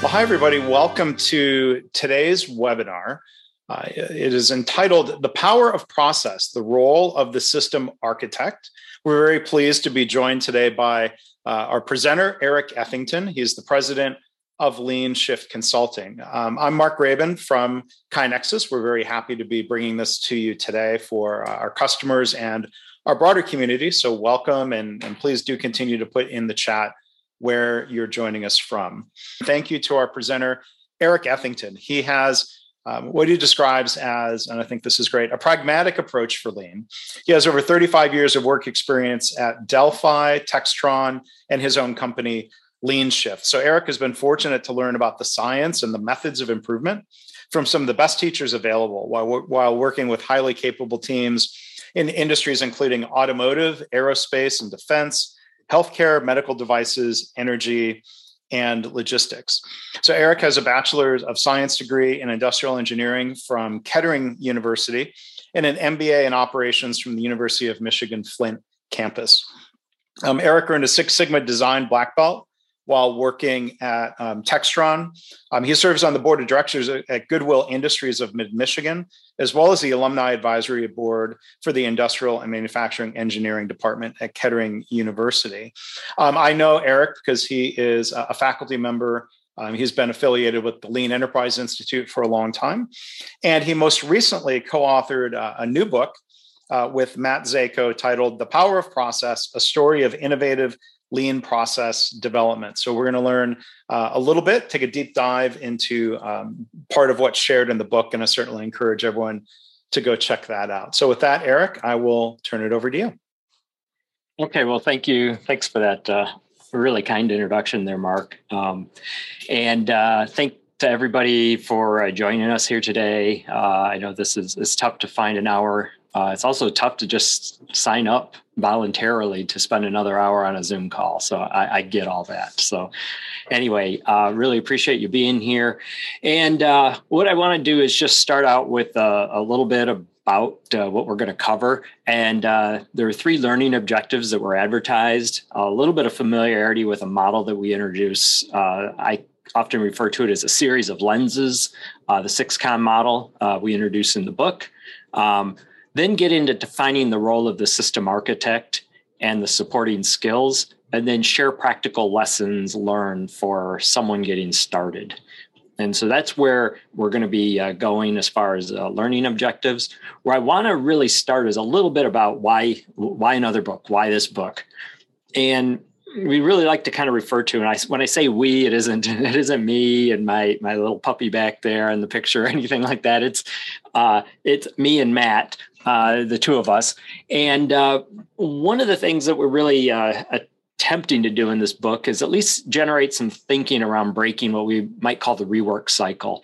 Well, hi, everybody. Welcome to today's webinar. Uh, it is entitled The Power of Process, the Role of the System Architect. We're very pleased to be joined today by uh, our presenter, Eric Ethington. He's the president of Lean Shift Consulting. Um, I'm Mark Graban from KaiNexus. We're very happy to be bringing this to you today for uh, our customers and our broader community. So, welcome and, and please do continue to put in the chat where you're joining us from. Thank you to our presenter, Eric Ethington. He has um, what he describes as, and I think this is great, a pragmatic approach for lean. He has over 35 years of work experience at Delphi, Textron, and his own company, Lean Shift. So, Eric has been fortunate to learn about the science and the methods of improvement from some of the best teachers available while, while working with highly capable teams in industries including automotive, aerospace, and defense, healthcare, medical devices, energy, and logistics. So, Eric has a bachelor's of science degree in industrial engineering from Kettering University and an MBA in operations from the University of Michigan Flint campus. Um, Eric earned a Six Sigma design black belt while working at um, Textron. Um, he serves on the board of directors at Goodwill Industries of Mid Michigan, as well as the alumni advisory board for the Industrial and Manufacturing Engineering Department at Kettering University. Um, I know Eric because he is a faculty member. Um, he's been affiliated with the Lean Enterprise Institute for a long time. And he most recently co authored uh, a new book uh, with Matt Zayko titled The Power of Process A Story of Innovative lean process development. So we're going to learn uh, a little bit, take a deep dive into um, part of what's shared in the book, and I certainly encourage everyone to go check that out. So with that, Eric, I will turn it over to you. Okay, well, thank you. Thanks for that uh, really kind introduction there, Mark. Um, and uh, thank to everybody for uh, joining us here today. Uh, I know this is it's tough to find an hour uh, it's also tough to just sign up voluntarily to spend another hour on a Zoom call. So I, I get all that. So anyway, uh, really appreciate you being here. And uh, what I want to do is just start out with a, a little bit about uh, what we're going to cover. And uh, there are three learning objectives that were advertised, a little bit of familiarity with a model that we introduce. Uh, I often refer to it as a series of lenses, the 6COM model we introduce in the book. Um, then get into defining the role of the system architect and the supporting skills, and then share practical lessons learned for someone getting started. And so that's where we're going to be uh, going as far as uh, learning objectives. Where I want to really start is a little bit about why why another book, why this book, and we really like to kind of refer to and I when I say we it isn't it isn't me and my my little puppy back there in the picture or anything like that it's uh, it's me and Matt uh, the two of us. And uh, one of the things that we're really uh, attempting to do in this book is at least generate some thinking around breaking what we might call the rework cycle.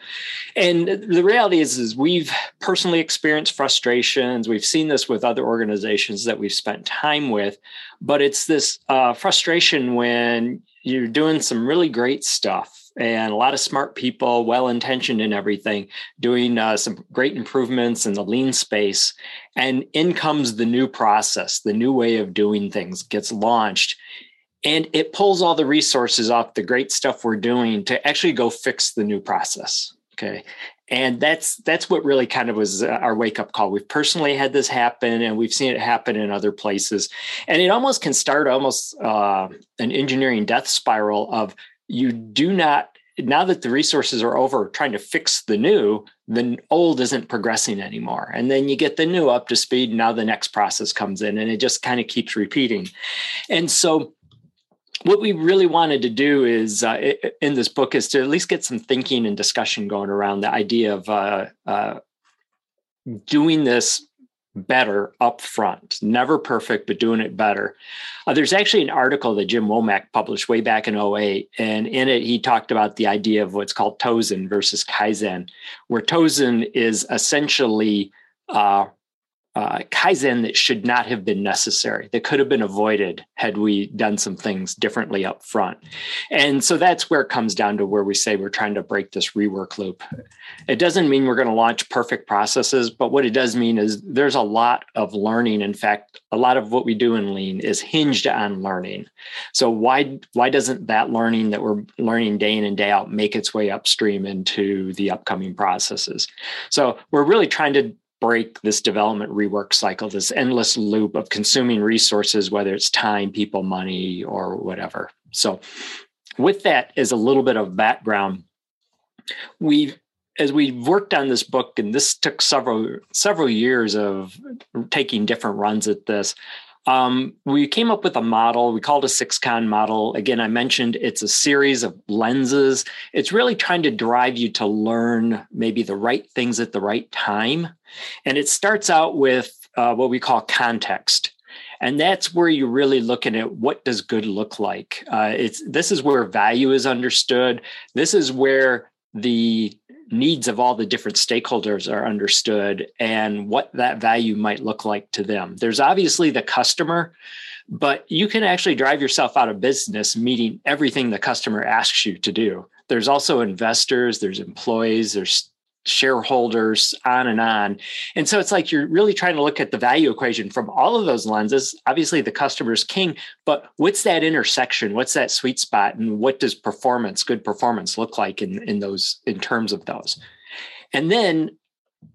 And the reality is is we've personally experienced frustrations. We've seen this with other organizations that we've spent time with but it's this uh, frustration when you're doing some really great stuff and a lot of smart people, well intentioned in everything, doing uh, some great improvements in the lean space. And in comes the new process, the new way of doing things gets launched. And it pulls all the resources off the great stuff we're doing to actually go fix the new process. Okay and that's that's what really kind of was uh, our wake up call we've personally had this happen and we've seen it happen in other places and it almost can start almost uh, an engineering death spiral of you do not now that the resources are over trying to fix the new the old isn't progressing anymore. And then you get the new up to speed now the next process comes in and it just kind of keeps repeating. And so what we really wanted to do is uh, in this book is to at least get some thinking and discussion going around the idea of uh, uh, doing this better up front never perfect but doing it better. Uh, there's actually an article that jim womack published way back in 08 and in it he talked about the idea of what's called tozen versus kaizen where tozen is essentially uh, uh, kaizen that should not have been necessary that could have been avoided had we done some things differently up front. And so that's where it comes down to where we say we're trying to break this rework loop. It doesn't mean we're going to launch perfect processes but what it does mean is there's a lot of learning. In fact a lot of what we do in lean is hinged on learning. So why why doesn't that learning that we're learning day in and day out make its way upstream into the upcoming processes? So we're really trying to break this development rework cycle, this endless loop of consuming resources, whether it's time, people, money, or whatever. So, with that as a little bit of background, we've as we worked on this book, and this took several several years of taking different runs at this. Um, we came up with a model. We called a six con model. Again, I mentioned it's a series of lenses. It's really trying to drive you to learn maybe the right things at the right time. And it starts out with uh, what we call context. And that's where you're really looking at what does good look like. Uh, it's this is where value is understood. This is where the needs of all the different stakeholders are understood and what that value might look like to them. There's obviously the customer, but you can actually drive yourself out of business meeting everything the customer asks you to do. There's also investors, there's employees, there's shareholders, on and on. And so it's like you're really trying to look at the value equation from all of those lenses. Obviously, the customer is king, but what's that intersection? What's that sweet spot? And what does performance, good performance, look like in, in those in terms of those? And then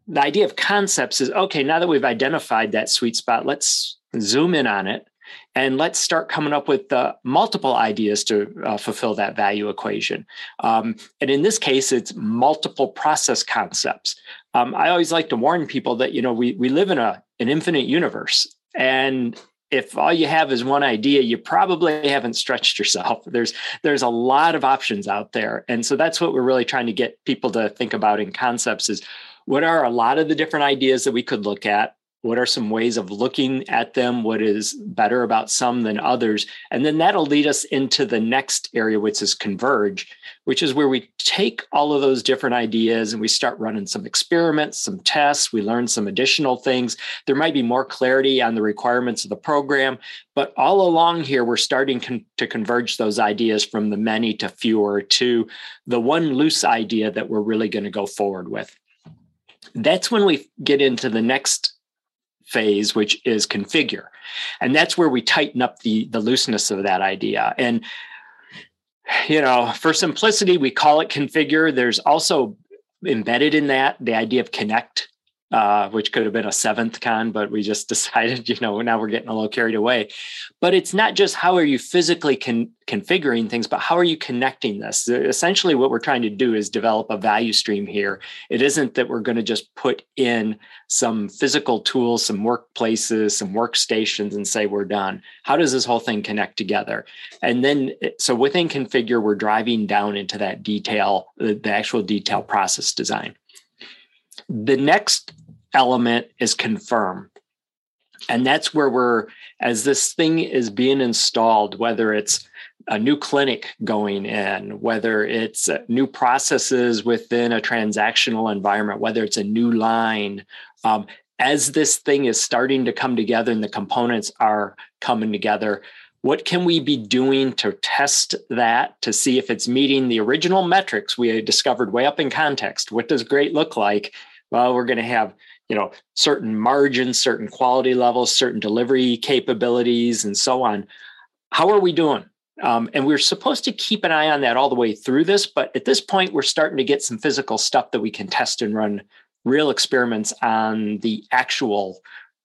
the idea of concepts is okay, now that we've identified that sweet spot, let's zoom in on it and let's start coming up with uh, multiple ideas to uh, fulfill that value equation. Um, and in this case, it's multiple process concepts. Um, I always like to warn people that you know we we live in a an infinite universe, and if all you have is one idea, you probably haven't stretched yourself. There's there's a lot of options out there, and so that's what we're really trying to get people to think about in concepts is what are a lot of the different ideas that we could look at what are some ways of looking at them what is better about some than others? And then that'll lead us into the next area which is converge which is where we take all of those different ideas and we start running some experiments some tests we learn some additional things. There might be more clarity on the requirements of the program but all along here we're starting con- to converge those ideas from the many to fewer to the one loose idea that we're really going to go forward with. That's when we get into the next phase, which is configure. And that's where we tighten up the, the looseness of that idea. And, you know, for simplicity, we call it configure. There's also embedded in that the idea of connect uh, which could have been a seventh con, but we just decided, you know, now we're getting a little carried away. But it's not just how are you physically con- configuring things, but how are you connecting this? Essentially, what we're trying to do is develop a value stream here. It isn't that we're going to just put in some physical tools, some workplaces, some workstations, and say we're done. How does this whole thing connect together? And then, so within configure, we're driving down into that detail, the actual detail process design. The next element is confirm. And that's where we're, as this thing is being installed, whether it's a new clinic going in, whether it's new processes within a transactional environment, whether it's a new line, um, as this thing is starting to come together and the components are coming together, what can we be doing to test that to see if it's meeting the original metrics we discovered way up in context? What does great look like? Well, we're going to have you know certain margins certain quality levels certain delivery capabilities and so on how are we doing um, and we're supposed to keep an eye on that all the way through this but at this point we're starting to get some physical stuff that we can test and run real experiments on the actual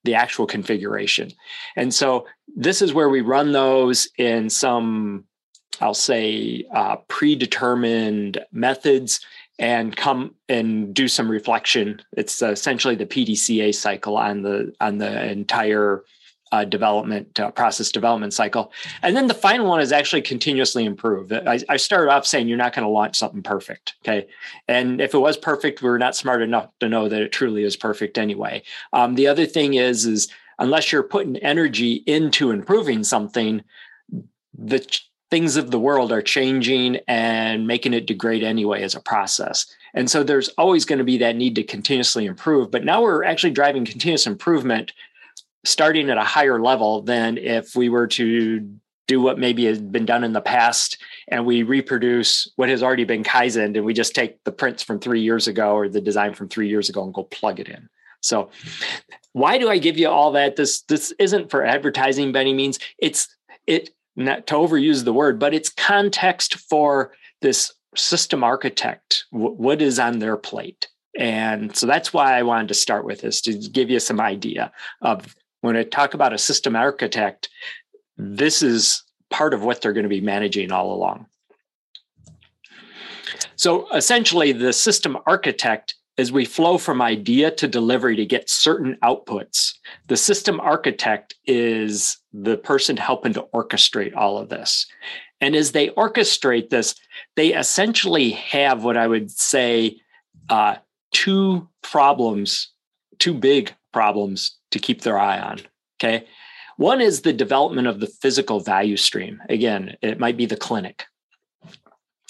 the actual configuration and so this is where we run those in some i'll say uh, predetermined methods and come and do some reflection. It's essentially the PDCA cycle on the on the entire uh, development uh, process development cycle. And then the final one is actually continuously improve. I, I started off saying you're not going to launch something perfect. Okay. And if it was perfect, we're not smart enough to know that it truly is perfect anyway. Um, the other thing is, is unless you're putting energy into improving something, the things of the world are changing and making it degrade anyway as a process. And so there's always going to be that need to continuously improve. But now we're actually driving continuous improvement starting at a higher level than if we were to do what maybe has been done in the past and we reproduce what has already been kaizen and we just take the prints from three years ago or the design from three years ago and go plug it in. So why do i give you all that? This this isn't for advertising by any means. It's it not to overuse the word but it's context for this system architect what is on their plate. And so that's why i wanted to start with this to give you some idea of when i talk about a system architect this is part of what they're going to be managing all along. So essentially, the system architect, as we flow from idea to delivery to get certain outputs, the system architect is the person helping to orchestrate all of this. And as they orchestrate this, they essentially have what I would say uh, two problems, two big problems to keep their eye on. Okay. One is the development of the physical value stream. Again, it might be the clinic.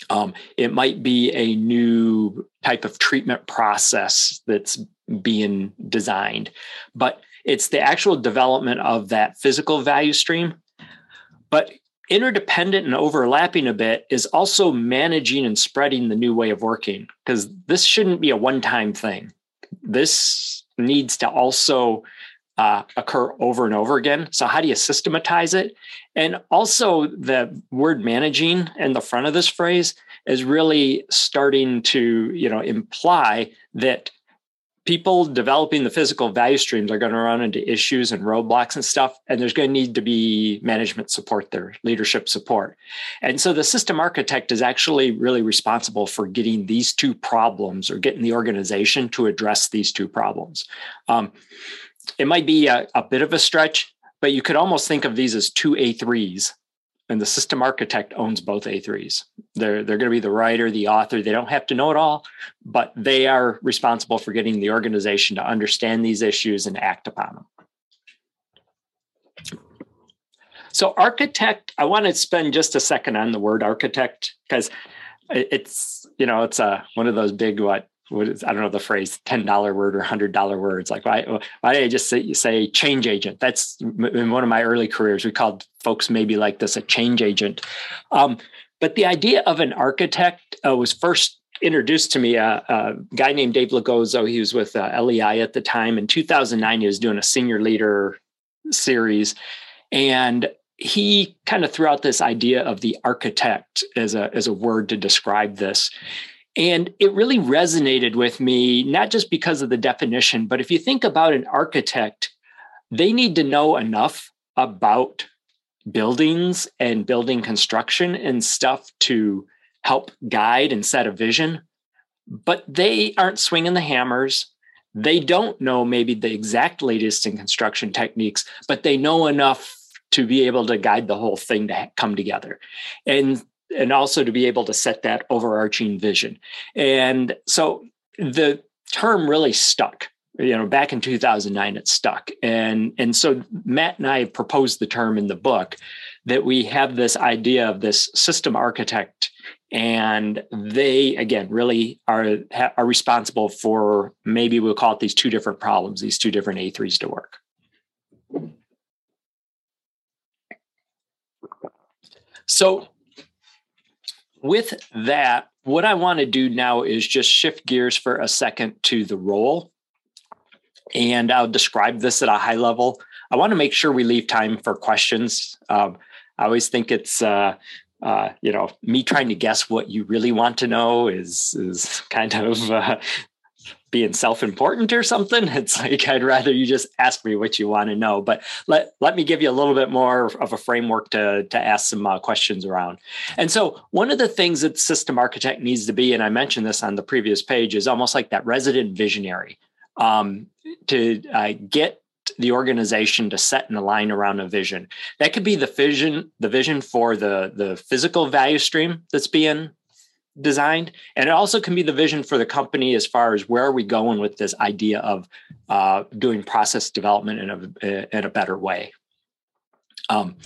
Um, it might be a new type of treatment process that's being designed, but it's the actual development of that physical value stream. But interdependent and overlapping a bit is also managing and spreading the new way of working because this shouldn't be a one time thing. This needs to also uh, occur over and over again. So, how do you systematize it? And also, the word managing in the front of this phrase is really starting to, you know, imply that people developing the physical value streams are going to run into issues and roadblocks and stuff and there's going to need to be management support there leadership support and so the system architect is actually really responsible for getting these two problems or getting the organization to address these two problems um, it might be a, a bit of a stretch, but you could almost think of these as two A3s. And the system architect owns both A3s. They're, they're going to be the writer, the author. They don't have to know it all, but they are responsible for getting the organization to understand these issues and act upon them. So, architect, I want to spend just a second on the word architect because it's, you know, it's a, one of those big, what, what is I don't know the phrase ten dollar word or hundred dollar words. Like why why did I just say, say change agent? That's in one of my early careers. We called folks maybe like this a change agent. Um, but the idea of an architect uh, was first introduced to me. Uh, a guy named Dave Logozzo. He was with uh, LEI at the time. In 2009, he was doing a senior leader series, and he kind of threw out this idea of the architect as a as a word to describe this and it really resonated with me, not just because of the definition, but if you think about an architect, they need to know enough about buildings and building construction and stuff to help guide and set a vision. But they aren't swinging the hammers. They don't know maybe the exact latest in construction techniques, but they know enough to be able to guide the whole thing to come together. And and also to be able to set that overarching vision. And so the term really stuck. You know, back in 2009, it stuck. And, and so Matt and I proposed the term in the book that we have this idea of this system architect and they again really are are responsible for maybe we'll call it these two different problems these two different a3s to work so with that, what I want to do now is just shift gears for a second to the role. And I'll describe this at a high level. I want to make sure we leave time for questions. Um, I always think it's uh, uh, you know me trying to guess what you really want to know is is kind of uh, being self-important or something it's like i'd rather you just ask me what you want to know but let let me give you a little bit more of a framework to to ask some uh, questions around and so one of the things that system architect needs to be and i mentioned this on the previous page is almost like that resident visionary um, to uh, get the organization to set and align around a vision that could be the vision the vision for the the physical value stream that's being designed and it also can be the vision for the company as far as where are we going with this idea of uh, doing process development in a, in a better way um,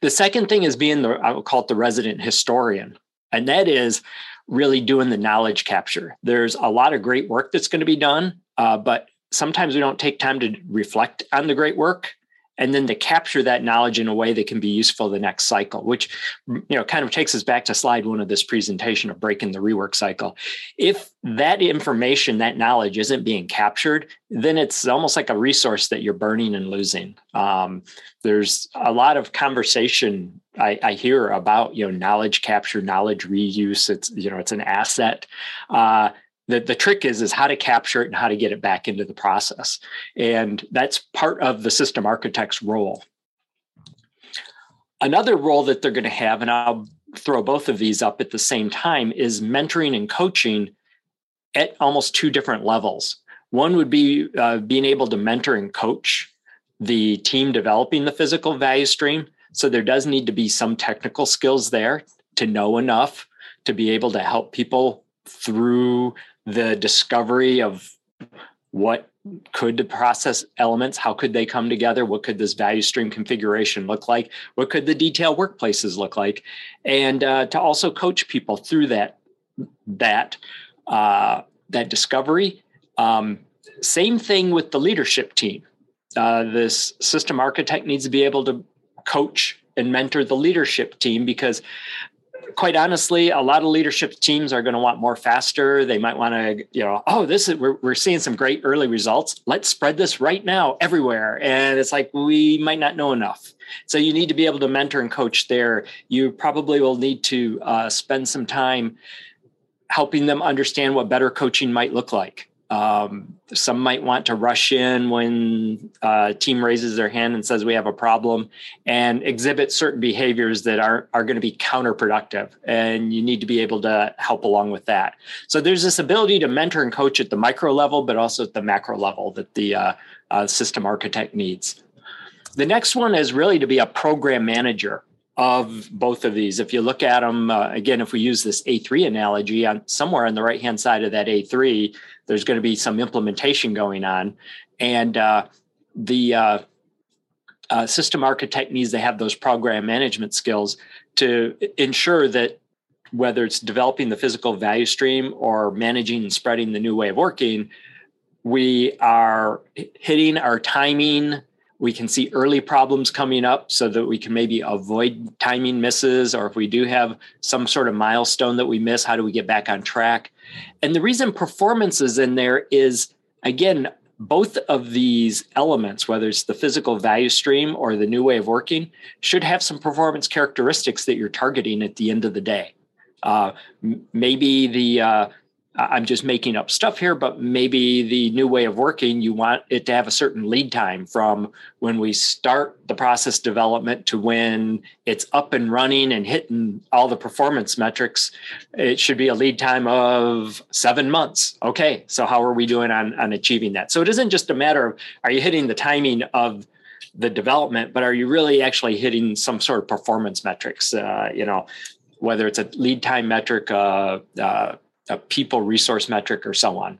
the second thing is being the i would call it the resident historian and that is really doing the knowledge capture. There's a lot of great work that's going to be done, uh, but sometimes we don't take time to reflect on the great work and then to capture that knowledge in a way that can be useful the next cycle which you know kind of takes us back to slide one of this presentation of breaking the rework cycle. If that information that knowledge isn't being captured then it's almost like a resource that you're burning and losing. Um, there's a lot of conversation I, I, hear about you know knowledge capture knowledge reuse. It's you know it's an asset. Uh, the, the trick is is how to capture it and how to get it back into the process. And that's part of the system architect's role. Another role that they're going to have and i'll throw both of these up at the same time is mentoring and coaching at almost two different levels. One would be uh, being able to mentor and coach the team developing the physical value stream. So there does need to be some technical skills there to know enough to be able to help people through the discovery of what could the process elements how could they come together? What could this value stream configuration look like? What could the detail workplaces look like? And uh, to also coach people through that that uh, that discovery um, same thing with the leadership team. Uh, this system architect needs to be able to coach and mentor the leadership team because quite honestly, a lot of leadership teams are going to want more faster. They might want to, you know, oh, this is we're, we're seeing some great early results. Let's spread this right now everywhere. And it's like we might not know enough. So you need to be able to mentor and coach there. You probably will need to uh, spend some time helping them understand what better coaching might look like. Um, some might want to rush in when a uh, team raises their hand and says we have a problem and exhibit certain behaviors that are, are going to be counterproductive. And you need to be able to help along with that. So there's this ability to mentor and coach at the micro level, but also at the macro level that the uh, uh, system architect needs. The next one is really to be a program manager of both of these. If you look at them, uh, again, if we use this A3 analogy, on somewhere on the right hand side of that A3, there's going to be some implementation going on. And uh, the uh, uh, system architect needs to have those program management skills to ensure that whether it's developing the physical value stream or managing and spreading the new way of working, we are hitting our timing we can see early problems coming up so that we can maybe avoid timing misses or if we do have some sort of milestone that we miss how do we get back on track? And the reason performance is in there is again both of these elements whether it's the physical value stream or the new way of working should have some performance characteristics that you're targeting at the end of the day. Uh, maybe the uh, I'm just making up stuff here, but maybe the new way of working, you want it to have a certain lead time from when we start the process development to when it's up and running and hitting all the performance metrics. It should be a lead time of seven months. Okay, so how are we doing on, on achieving that? So it isn't just a matter of are you hitting the timing of the development, but are you really actually hitting some sort of performance metrics? Uh, you know, whether it's a lead time metric, uh, uh, a people resource metric or so on.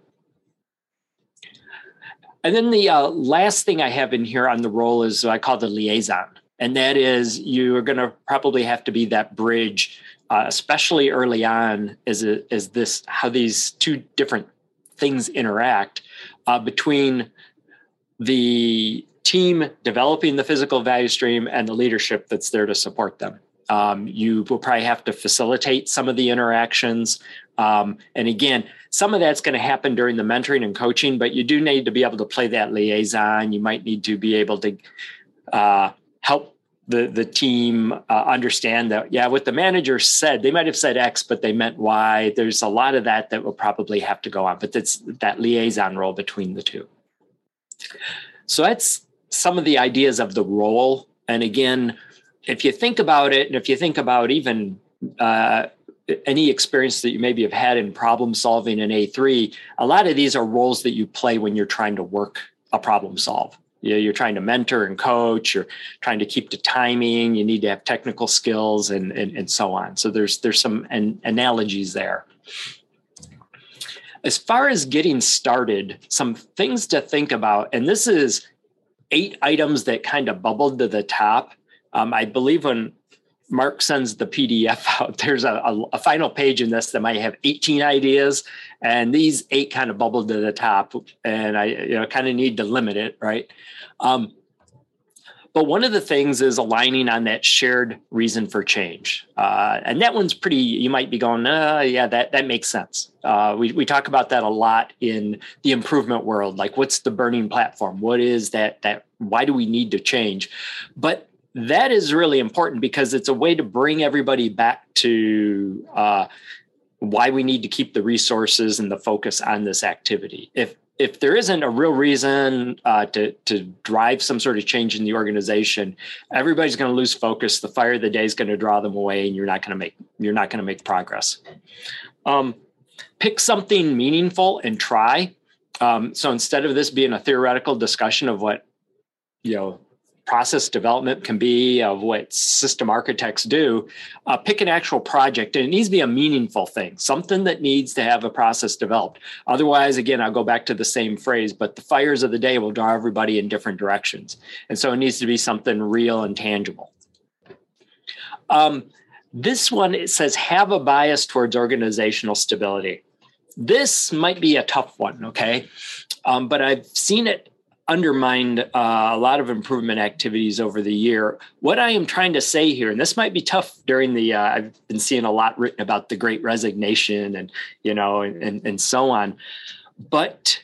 And then the uh, last thing I have in here on the role is I call the liaison. And that is you are going to probably have to be that bridge, uh, especially early on, as, this how these two different things interact uh, between the team developing the physical value stream and the leadership that's there to support them. Um, you will probably have to facilitate some of the interactions. Um, and again, some of that's going to happen during the mentoring and coaching, but you do need to be able to play that liaison. You might need to be able to uh, help the the team uh, understand that yeah what the manager said they might have said x but they meant y. There's a lot of that that will probably have to go on but that's that liaison role between the two. So that's some of the ideas of the role. And again if you think about it, and if you think about even uh, any experience that you maybe have had in problem solving in A3, a lot of these are roles that you play when you're trying to work a problem solve. You know, you're trying to mentor and coach, you're trying to keep the timing, you need to have technical skills and, and, and so on. So there's there's some an, analogies there. As far as getting started, some things to think about, and this is eight items that kind of bubbled to the top um, I believe when Mark sends the PDF out, there's a, a, a, final page in this that might have 18 ideas, and these eight kind of bubbled to the top, and I you know kind of need to limit it, right? Um, but one of the things is aligning on that shared reason for change, uh, and that one's pretty. You might be going, uh, yeah, that that makes sense. Uh, we we talk about that a lot in the improvement world. Like, what's the burning platform? What is that? That why do we need to change? But that is really important because it's a way to bring everybody back to uh, why we need to keep the resources and the focus on this activity. If if there isn't a real reason uh, to to drive some sort of change in the organization, everybody's going to lose focus. The fire of the day is going to draw them away, and you're not going to make you're not going to make progress. Um, pick something meaningful and try. Um, so instead of this being a theoretical discussion of what you know process development can be, of what system architects do, uh, pick an actual project. And it needs to be a meaningful thing, something that needs to have a process developed. Otherwise, again, I'll go back to the same phrase, but the fires of the day will draw everybody in different directions. And so it needs to be something real and tangible. Um, this one, it says, have a bias towards organizational stability. This might be a tough one, okay? Um, but I've seen it undermined uh, a lot of improvement activities over the year. What I am trying to say here, and this might be tough during the, uh, I've been seeing a lot written about the great resignation and, you know, and, and so on. But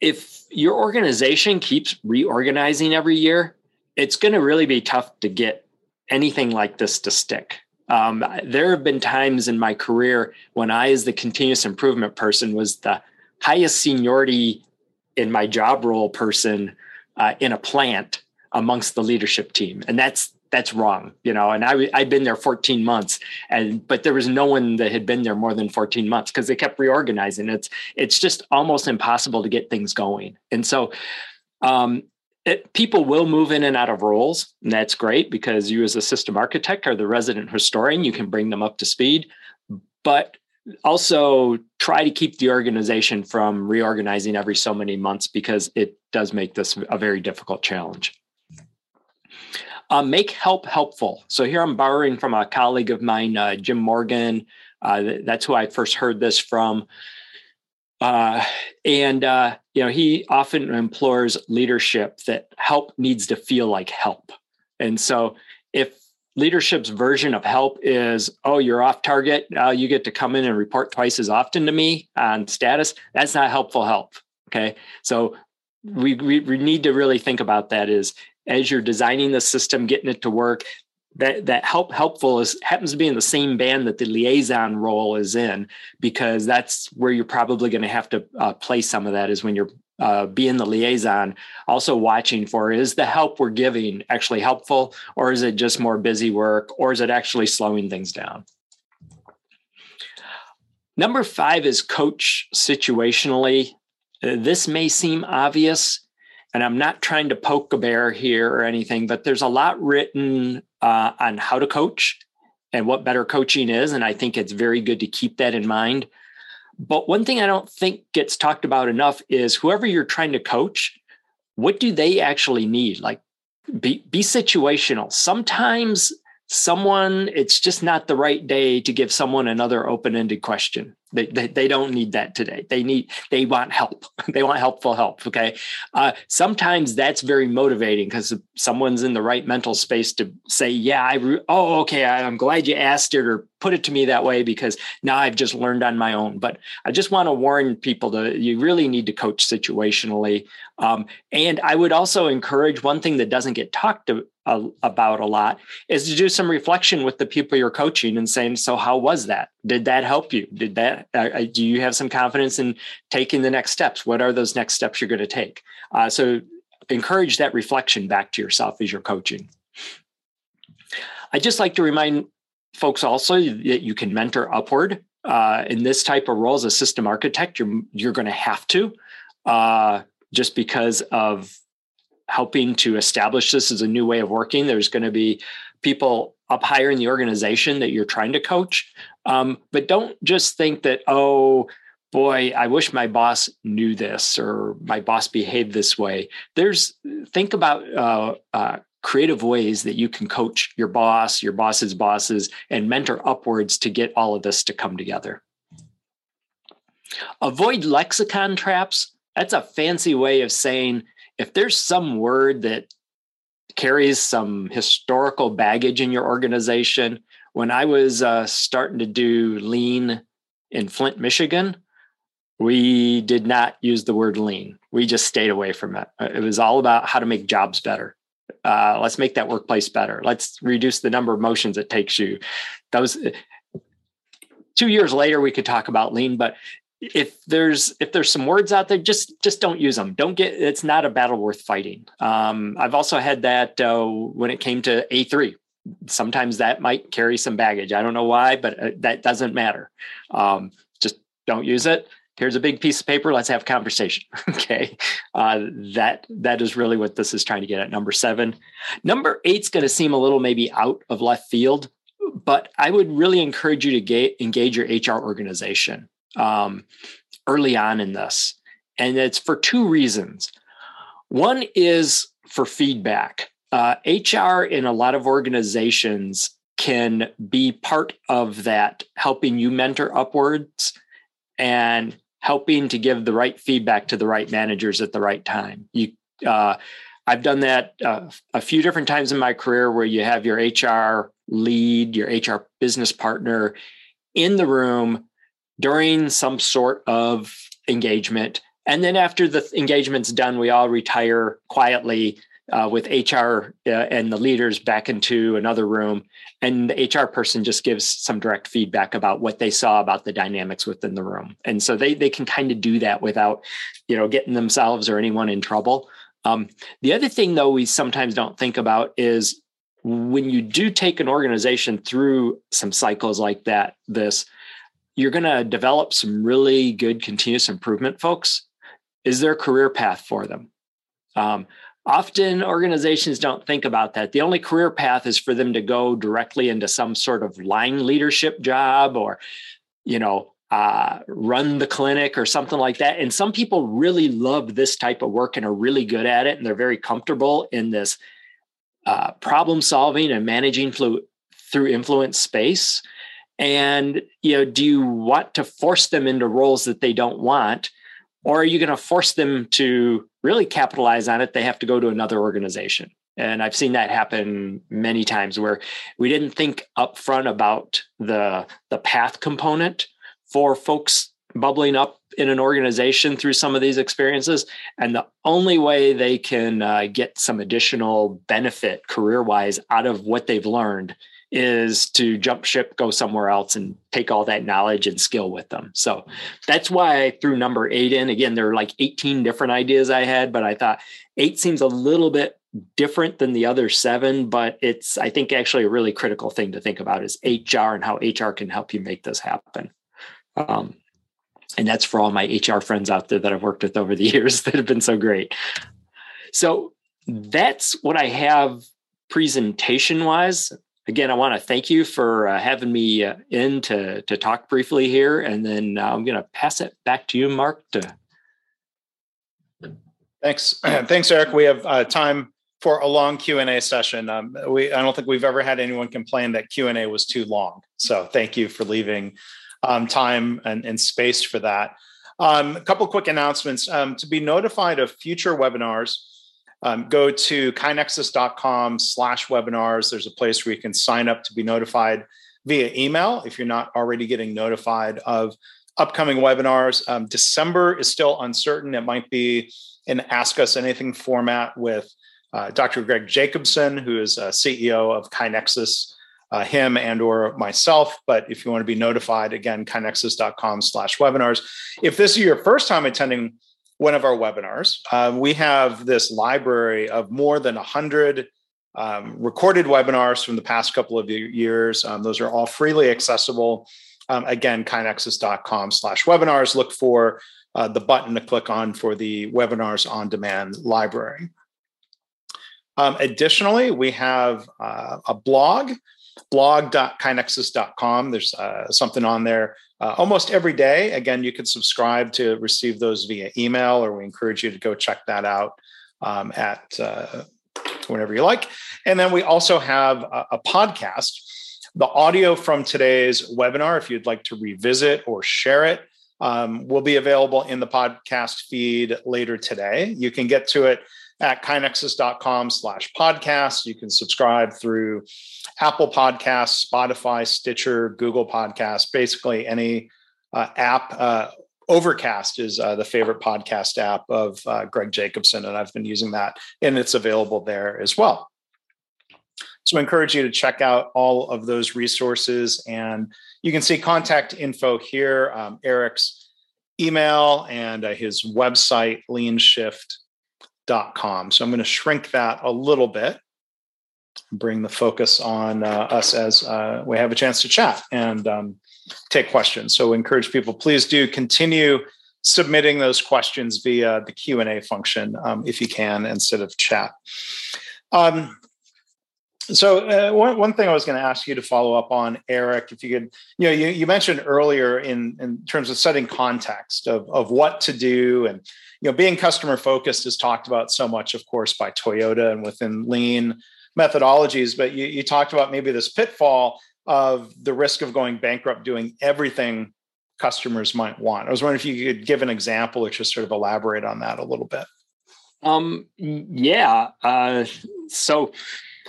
if your organization keeps reorganizing every year, it's going to really be tough to get anything like this to stick. Um, there have been times in my career when I, as the continuous improvement person, was the highest seniority in my job role person uh, in a plant amongst the leadership team. And that's that's wrong you know and i i'd been there 14 months and but there was no one that had been there more than 14 months because they kept reorganizing. It's it's just almost impossible to get things going. And so um, it, people will move in and out of roles and that's great because you as a system architect are the resident historian you can bring them up to speed. But also try to keep the organization from reorganizing every so many months because it does make this a very difficult challenge. Uh, make help helpful. So here I'm borrowing from a colleague of mine, uh, Jim Morgan. Uh, that's who I first heard this from. Uh, and uh, you know, he often implores leadership that help needs to feel like help. And so, if leadership's version of help is oh you're off target. Uh, you get to come in and report twice as often to me on status. That's not helpful help okay? So we, we, we need to really think about that is as you're designing the system getting it to work that that help helpful is happens to be in the same band that the liaison role is in because that's where you're probably going to have to uh, play some of that is when you're uh, being the liaison, also watching for is the help we're giving actually helpful, or is it just more busy work, or is it actually slowing things down? Number five is coach situationally. Uh, this may seem obvious, and I'm not trying to poke a bear here or anything, but there's a lot written uh, on how to coach and what better coaching is. And I think it's very good to keep that in mind. But one thing I don't think gets talked about enough is whoever you're trying to coach, what do they actually need? Like be be situational. Sometimes someone it's just not the right day to give someone another open-ended question they, they, they, don't need that today. They need they want help. They want helpful help okay? Uh, sometimes that's very motivating because someone's in the right mental space to say yeah i re- oh okay i'm glad you asked it or put it to me that way because now i've just learned on my own. But i just want to warn people that you really need to coach situationally um, and i would also encourage one thing that doesn't get talked to, uh, about a lot is to do some reflection with the people you're coaching and saying so how was that? Did that help you? Did that uh, uh do you have some confidence in taking the next steps? What are those next steps you're going to take? Uh, so encourage that reflection back to yourself as you're coaching. I just like to remind folks also that you can mentor upward uh, in this type of role as a system architect you're you're going to have to uh, just because of helping to establish this as a new way of working. There's going to be people up higher in the organization that you're trying to coach. Um, but don't just think that, oh, boy, I wish my boss knew this or my boss behaved this way. There's think about uh, uh, creative ways that you can coach your boss, your boss's bosses, and mentor upwards to get all of this to come together. Avoid lexicon traps. That's a fancy way of saying if there's some word that carries some historical baggage in your organization. When I was uh, starting to do lean in Flint, Michigan, we did not use the word lean. We just stayed away from it. Uh, it was all about how to make jobs better. Uh, let's make that workplace better. Let's reduce the number of motions it takes you. That was uh, two years later. We could talk about lean, but if there's if there's some words out there just just don't use them don't get it's not a battle worth fighting. Um, i've also had that uh, when it came to a3 sometimes that might carry some baggage. I don't know why but uh, that doesn't matter. Um, just don't use it. Here's a big piece of paper. Let's have a conversation. Okay. Uh, that that is really what this is trying to get at. Number seven. Number eight's going to seem a little maybe out of left field but i would really encourage you to ga- engage your hr organization um, early on in this. And it's for two reasons. One is for feedback. Uh, HR in a lot of organizations can be part of that, helping you mentor upwards and helping to give the right feedback to the right managers at the right time. You, uh, I've done that uh, a few different times in my career where you have your HR lead, your HR business partner in the room during some sort of engagement. And then after the engagement's done, we all retire quietly uh, with HR uh, and the leaders back into another room. And the HR person just gives some direct feedback about what they saw about the dynamics within the room. And so they, they can kind of do that without, you know, getting themselves or anyone in trouble. Um, the other thing, though, we sometimes don't think about is when you do take an organization through some cycles like that, this, you're going to develop some really good continuous improvement folks. Is there a career path for them? Um, often organizations don't think about that. The only career path is for them to go directly into some sort of line leadership job or, you know, uh, run the clinic or something like that. And some people really love this type of work and are really good at it, and they're very comfortable in this uh, problem solving and managing flu- through influence space and you know do you want to force them into roles that they don't want? Or are you going to force them to really capitalize on it? They have to go to another organization. And i've seen that happen many times where we didn't think upfront about the the path component for folks bubbling up in an organization through some of these experiences. And the only way they can uh, get some additional benefit career wise out of what they've learned is to jump ship, go somewhere else, and take all that knowledge and skill with them. So that's why I threw number eight in. Again, there are like 18 different ideas I had, but I thought eight seems a little bit different than the other seven, but it's, I think, actually a really critical thing to think about is HR and how HR can help you make this happen. Um, and that's for all my HR friends out there that I've worked with over the years that have been so great. So that's what I have presentation wise again, I want to thank you for uh, having me uh, in to to talk briefly here, and then uh, I'm going to pass it back to you, Mark. To thanks, thanks, Eric. We have uh, time for a long Q and A session. Um, we I don't think we've ever had anyone complain that Q and A was too long. So thank you for leaving um, time and, and, space for that. Um, a couple quick announcements um, to be notified of future webinars um, go to kainexus.com slash webinars. There's a place where you can sign up to be notified via email if you're not already getting notified of upcoming webinars. Um, December is still uncertain. It might be an Ask Us Anything format with uh, Dr. Greg Jacobson, who is a CEO of KaiNexus, uh, him and or myself. But if you want to be notified, again, kainexus.com slash webinars. If this is your first time attending one of our webinars. Um, we have this library of more than 100 um, recorded webinars from the past couple of years. Um, those are all freely accessible. Um, again, kainexus.com slash webinars. Look for uh, the button to click on for the webinars on demand library. Um, additionally, we have uh, a blog, blog.kainexus.com. There's uh, something on there uh, almost every day. Again, you can subscribe to receive those via email, or we encourage you to go check that out um, at uh, whenever you like. And then we also have a, a podcast. The audio from today's webinar, if you'd like to revisit or share it, um, will be available in the podcast feed later today. You can get to it at kainexus.com slash podcast. You can subscribe through Apple Podcasts, Spotify, Stitcher, Google Podcasts, basically any uh, app. Uh, Overcast is uh, the favorite podcast app of uh, Greg Jacobson, and I've been using that, and it's available there as well. So I encourage you to check out all of those resources, and you can see contact info here. Um, Eric's email and uh, his website, leanshift.com. So I'm going to shrink that a little bit bring the focus on uh, us as uh, we have a chance to chat and um, take questions. So encourage people, please do continue submitting those questions via the Q&A function um, if you can instead of chat. Um, so uh, one, one thing I was going to ask you to follow up on, Eric, if you could, you know, you, you mentioned earlier in, in terms of setting context of, of what to do and, you know, being customer focused is talked about so much, of course, by Toyota and within lean methodologies, but you, you talked about maybe this pitfall of the risk of going bankrupt doing everything customers might want. I was wondering if you could give an example or just sort of elaborate on that a little bit. Um, yeah. Uh, so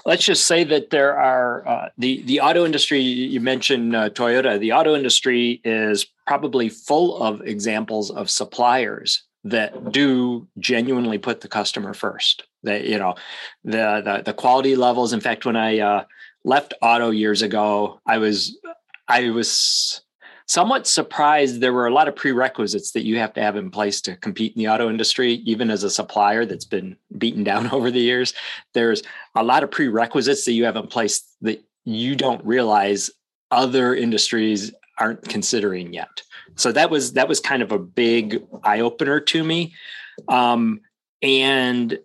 let's just say that there are uh, the the auto industry. You mentioned uh, Toyota. The auto industry is probably full of examples of suppliers that do genuinely put the customer first. That you know, the the, the quality levels. In fact, when I uh, left auto years ago, I was I was somewhat surprised there were a lot of prerequisites that you have to have in place to compete in the auto industry even as a supplier that's been beaten down over the years there's a lot of prerequisites that you have in place that you don't realize other industries aren't considering yet. So that was that was kind of a big eye opener to me. Um, and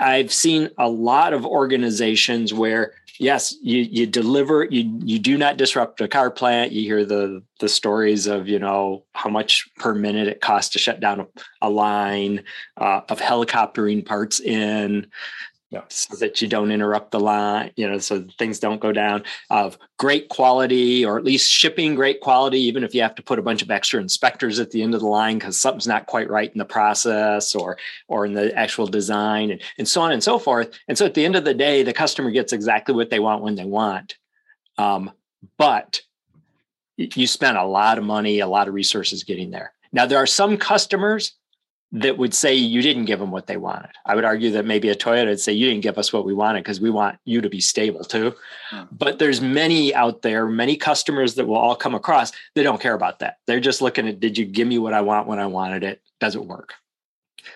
i've seen a lot of organizations where yes you you deliver you you do not disrupt a car plant. You hear the the stories of you know how much per minute it costs to shut down a, a line uh, of helicoptering parts in yeah. so that you don't interrupt the line, you know, so things don't go down. Of great quality, or at least shipping great quality, even if you have to put a bunch of extra inspectors at the end of the line because something's not quite right in the process or or in the actual design, and, and so on and so forth. And so at the end of the day, the customer gets exactly what they want when they want. Um, but you spend a lot of money, a lot of resources getting there. Now, there are some customers that would say you didn't give them what they wanted. I would argue that maybe a Toyota would say you didn't give us what we wanted because we want you to be stable too. Hmm. But there's many out there, many customers that will all come across. They don't care about that. They're just looking at did you give me what I want when I wanted it? Does it work?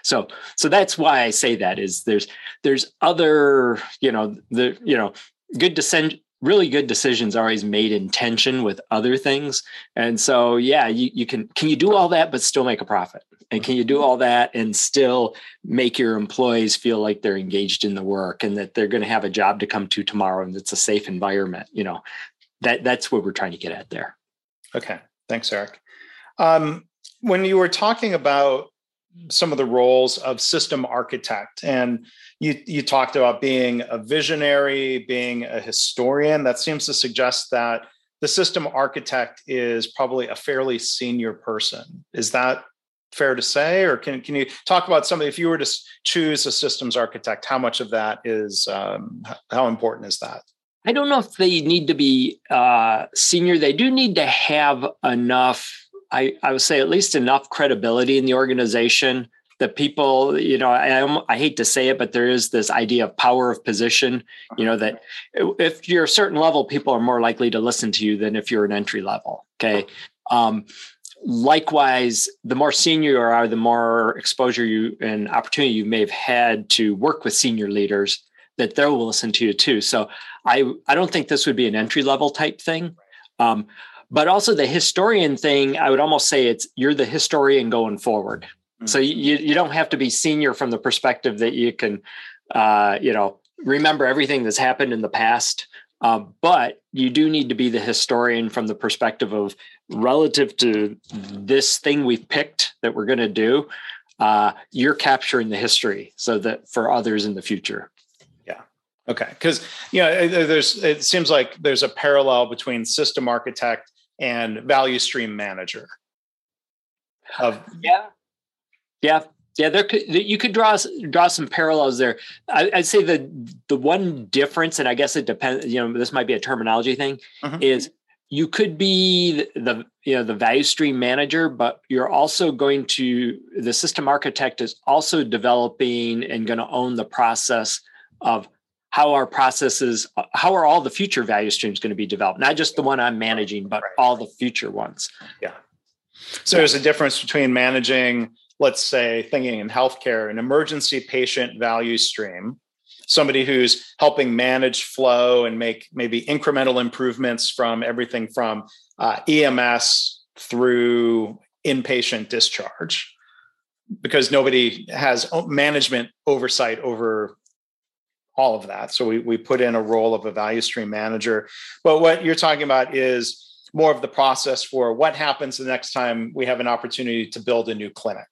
So so that's why I say that is there's there's other you know the you know good descent really good decisions are always made in tension with other things and so yeah you, you can can you do all that but still make a profit and can you do all that and still make your employees feel like they're engaged in the work and that they're going to have a job to come to tomorrow and it's a safe environment? You know, that that's what we're trying to get at there. Okay. Thanks, Eric. Um, when you were talking about some of the roles of system architect. And you you talked about being a visionary being a historian. That seems to suggest that the system architect is probably a fairly senior person. Is that fair to say? Or can, can you talk about something if you were to choose a systems architect how much of that is um, how important is that? I don't know if they need to be uh, senior. They do need to have enough I, I would say at least enough credibility in the organization that people you know I, I hate to say it but there is this idea of power of position you know that if you're a certain level people are more likely to listen to you than if you're an entry level okay um, likewise, the more senior you are, the more exposure you and opportunity you may have had to work with senior leaders that they will listen to you too. So I I don't think this would be an entry level type thing. Um, but also the historian thing, I would almost say it's you're the historian going forward. Mm-hmm. So you you don't have to be senior from the perspective that you can, uh, you know, remember everything that's happened in the past. Uh, but you do need to be the historian from the perspective of relative to this thing we've picked that we're going to do. Uh, you're capturing the history so that for others in the future. Yeah. Okay, because you know, there's it seems like there's a parallel between system architect and value stream manager. Of yeah, yeah, yeah. There could you could draw draw some parallels there. I, would say the the one difference, and I guess it depends. You know, this might be a terminology thing. Mm-hmm. Is you could be the you know the value stream manager but you're also going to the system architect is also developing and going to own the process of how our processes how are all the future value streams going to be developed? Not just the one i'm managing but right. all the future ones. Yeah. So there's a difference between managing let's say thinking in healthcare an emergency patient value stream somebody who's helping manage flow and make maybe incremental improvements from everything from uh, ems through inpatient discharge because nobody has management oversight over all of that. So we, we put in a role of a value stream manager. But what you're talking about is more of the process for what happens the next time we have an opportunity to build a new clinic.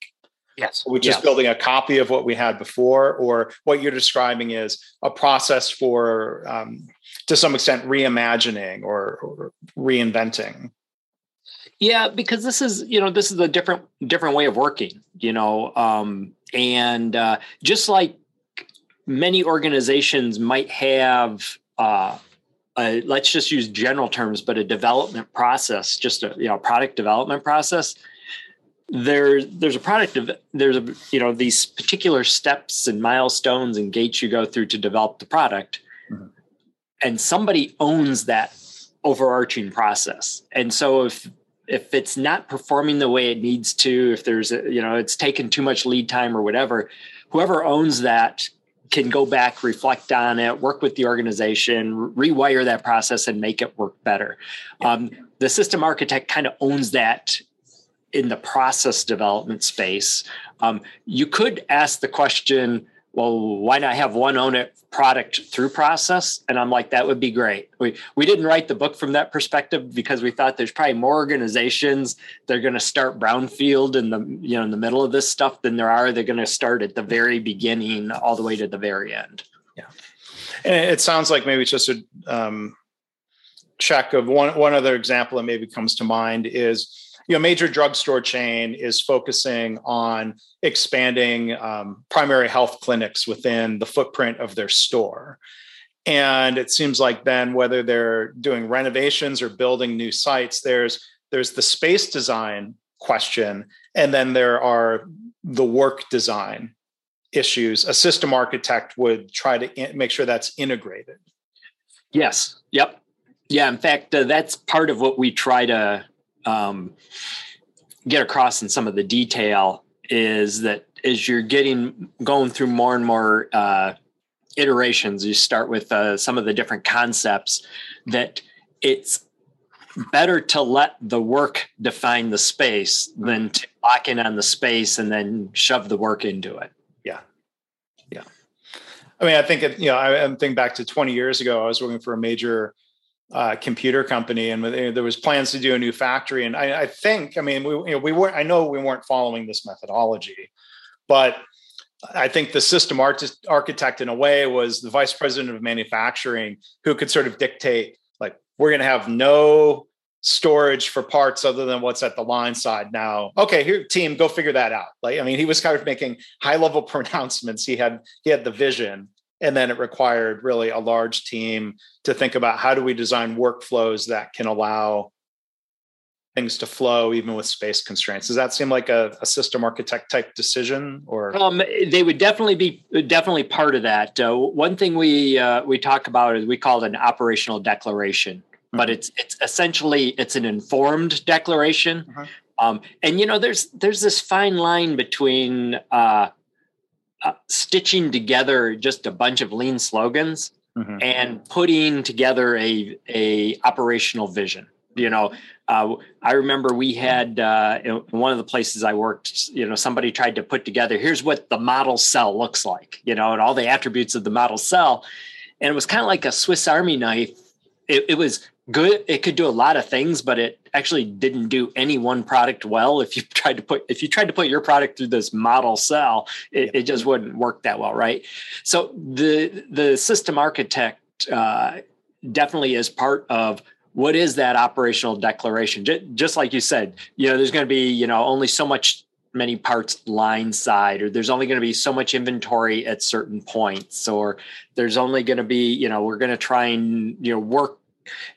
Yes. Which is building a copy of what we had before, or what you're describing is a process for, um, to some extent, reimagining or, or reinventing. Yeah, because this is you know this is a different different way of working, you know, um, and uh, just like many organizations might have uh, a, let's just use general terms, but a development process, just a you know product development process. There, there's a product of there's a you know these particular steps and milestones and gates you go through to develop the product, mm-hmm. and somebody owns that overarching process. And so if if it's not performing the way it needs to, if there's a, you know it's taken too much lead time or whatever, whoever owns that can go back, reflect on it, work with the organization, rewire that process, and make it work better. Um, the system architect kind of owns that in the process development space. Um, you could ask the question well, why not have one own it product through process? And I'm like, that would be great. We we didn't write the book from that perspective because we thought there's probably more organizations that are going to start brownfield in the you know in the middle of this stuff than there are they're going to start at the very beginning all the way to the very end. Yeah, and it sounds like maybe it's just a um, check of one one other example that maybe comes to mind is you know, major drugstore chain is focusing on expanding um, primary health clinics within the footprint of their store. And it seems like then whether they're doing renovations or building new sites, there's there's the space design question, and then there are the work design issues. A system architect would try to make sure that's integrated. Yes. Yep. Yeah. In fact, uh, that's part of what we try to um, get across in some of the detail is that as you're getting going through more and more uh, iterations, you start with uh, some of the different concepts that it's better to let the work define the space than to lock in on the space and then shove the work into it. Yeah. Yeah. I mean, I think, it, you know, I, I'm thinking back to 20 years ago, I was working for a major uh, computer company, and there was plans to do a new factory. And I, I think, I mean, we you know, we were I know we weren't following this methodology, but I think the system artist, architect in a way was the vice president of manufacturing who could sort of dictate like we're going to have no storage for parts other than what's at the line side now. Okay here team go figure that out. Like i mean he was kind of making high level pronouncements. He had he had the vision and then it required really a large team to think about how do we design workflows that can allow things to flow even with space constraints does that seem like a, a system architect type decision or um, they would definitely be definitely part of that uh, one thing we uh, we talk about is we call it an operational declaration mm-hmm. but it's it's essentially it's an informed declaration mm-hmm. um, and you know there's there's this fine line between uh, uh, stitching together just a bunch of lean slogans mm-hmm. and putting together a a operational vision you know? Uh, i remember we had uh, in one of the places i worked you know somebody tried to put together here's what the model cell looks like you know and all the attributes of the model cell. And it was kind of like a swiss army knife. It, it was good. It could do a lot of things, but it actually didn't do any one product well. If you tried to put if you tried to put your product through this model cell, it, yeah. it just wouldn't work that well, right? So the the system architect uh, definitely is part of what is that operational declaration just like you said you know there's going to be you know only so much many parts line side or there's only going to be so much inventory at certain points or there's only going to be you know we're going to try and you know work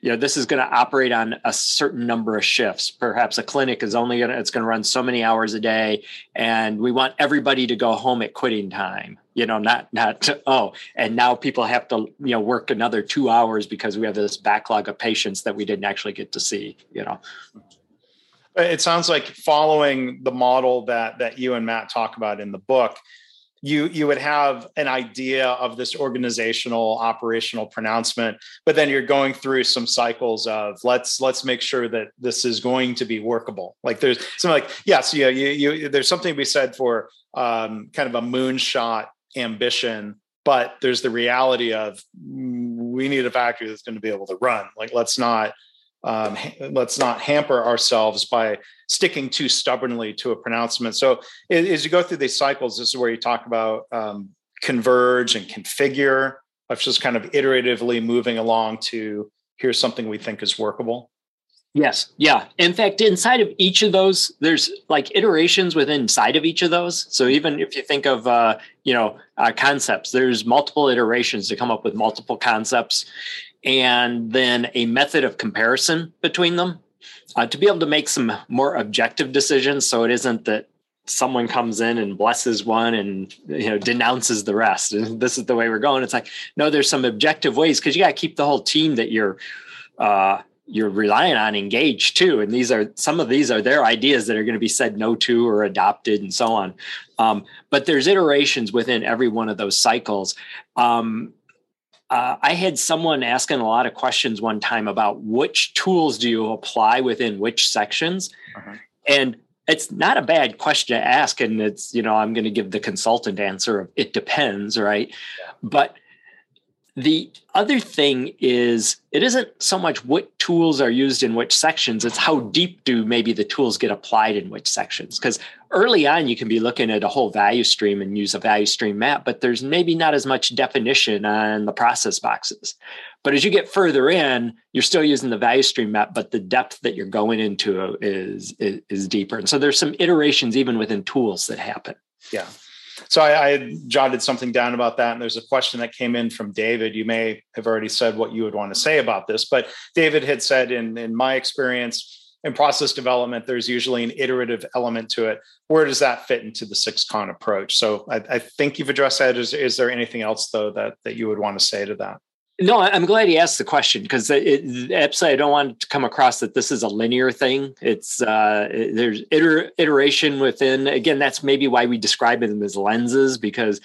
you know this is going to operate on a certain number of shifts. Perhaps a clinic is only going to it's going to run so many hours a day and we want everybody to go home at quitting time you know not not oh and now people have to you know work another two hours because we have this backlog of patients that we didn't actually get to see you know. It sounds like following the model that that you and Matt talk about in the book, you you would have an idea of this organizational operational pronouncement, but then you're going through some cycles of let's let's make sure that this is going to be workable. Like there's something like yes, yeah, you you there's something to be said for um, kind of a moonshot ambition but there's the reality of mm, we need a factory that's going to be able to run like let's not um, let's not hamper ourselves by sticking too stubbornly to a pronouncement. So as you go through these cycles, this is where you talk about um, converge and configure of just kind of iteratively moving along to here's something we think is workable. Yes. Yeah. In fact, inside of each of those, there's like iterations within inside of each of those. So even if you think of, uh, you know, uh, concepts, there's multiple iterations to come up with multiple concepts and then a method of comparison between them uh, to be able to make some more objective decisions so it isn't that someone comes in and blesses one and you know denounces the rest. And this is the way we're going. It's like no there's some objective ways because you got to keep the whole team that you're uh, you're relying on engaged too. And these are some of these are their ideas that are going to be said no to or adopted and so on. Um, but there's iterations within every one of those cycles. Um, uh, I had someone asking a lot of questions one time about which tools do you apply within which sections, uh-huh. and it's not a bad question to ask. And it's you know I'm going to give the consultant answer of it depends, right? Yeah. But the other thing is, it isn't so much what tools are used in which sections, it's how deep do maybe the tools get applied in which sections. Because early on, you can be looking at a whole value stream and use a value stream map, but there's maybe not as much definition on the process boxes. But as you get further in, you're still using the value stream map, but the depth that you're going into is, is, is deeper. And so there's some iterations even within tools that happen. Yeah. So I, I jotted something down about that, and there's a question that came in from David. You may have already said what you would want to say about this, but David had said, in in my experience in process development, there's usually an iterative element to it. Where does that fit into the six con approach? So I, I think you've addressed that. Is, is there anything else though that that you would want to say to that? No, I'm glad he asked the question because absolutely I don't want to come across that this is a linear thing. It's uh, there's iter- iteration within. Again, that's maybe why we describe them as lenses because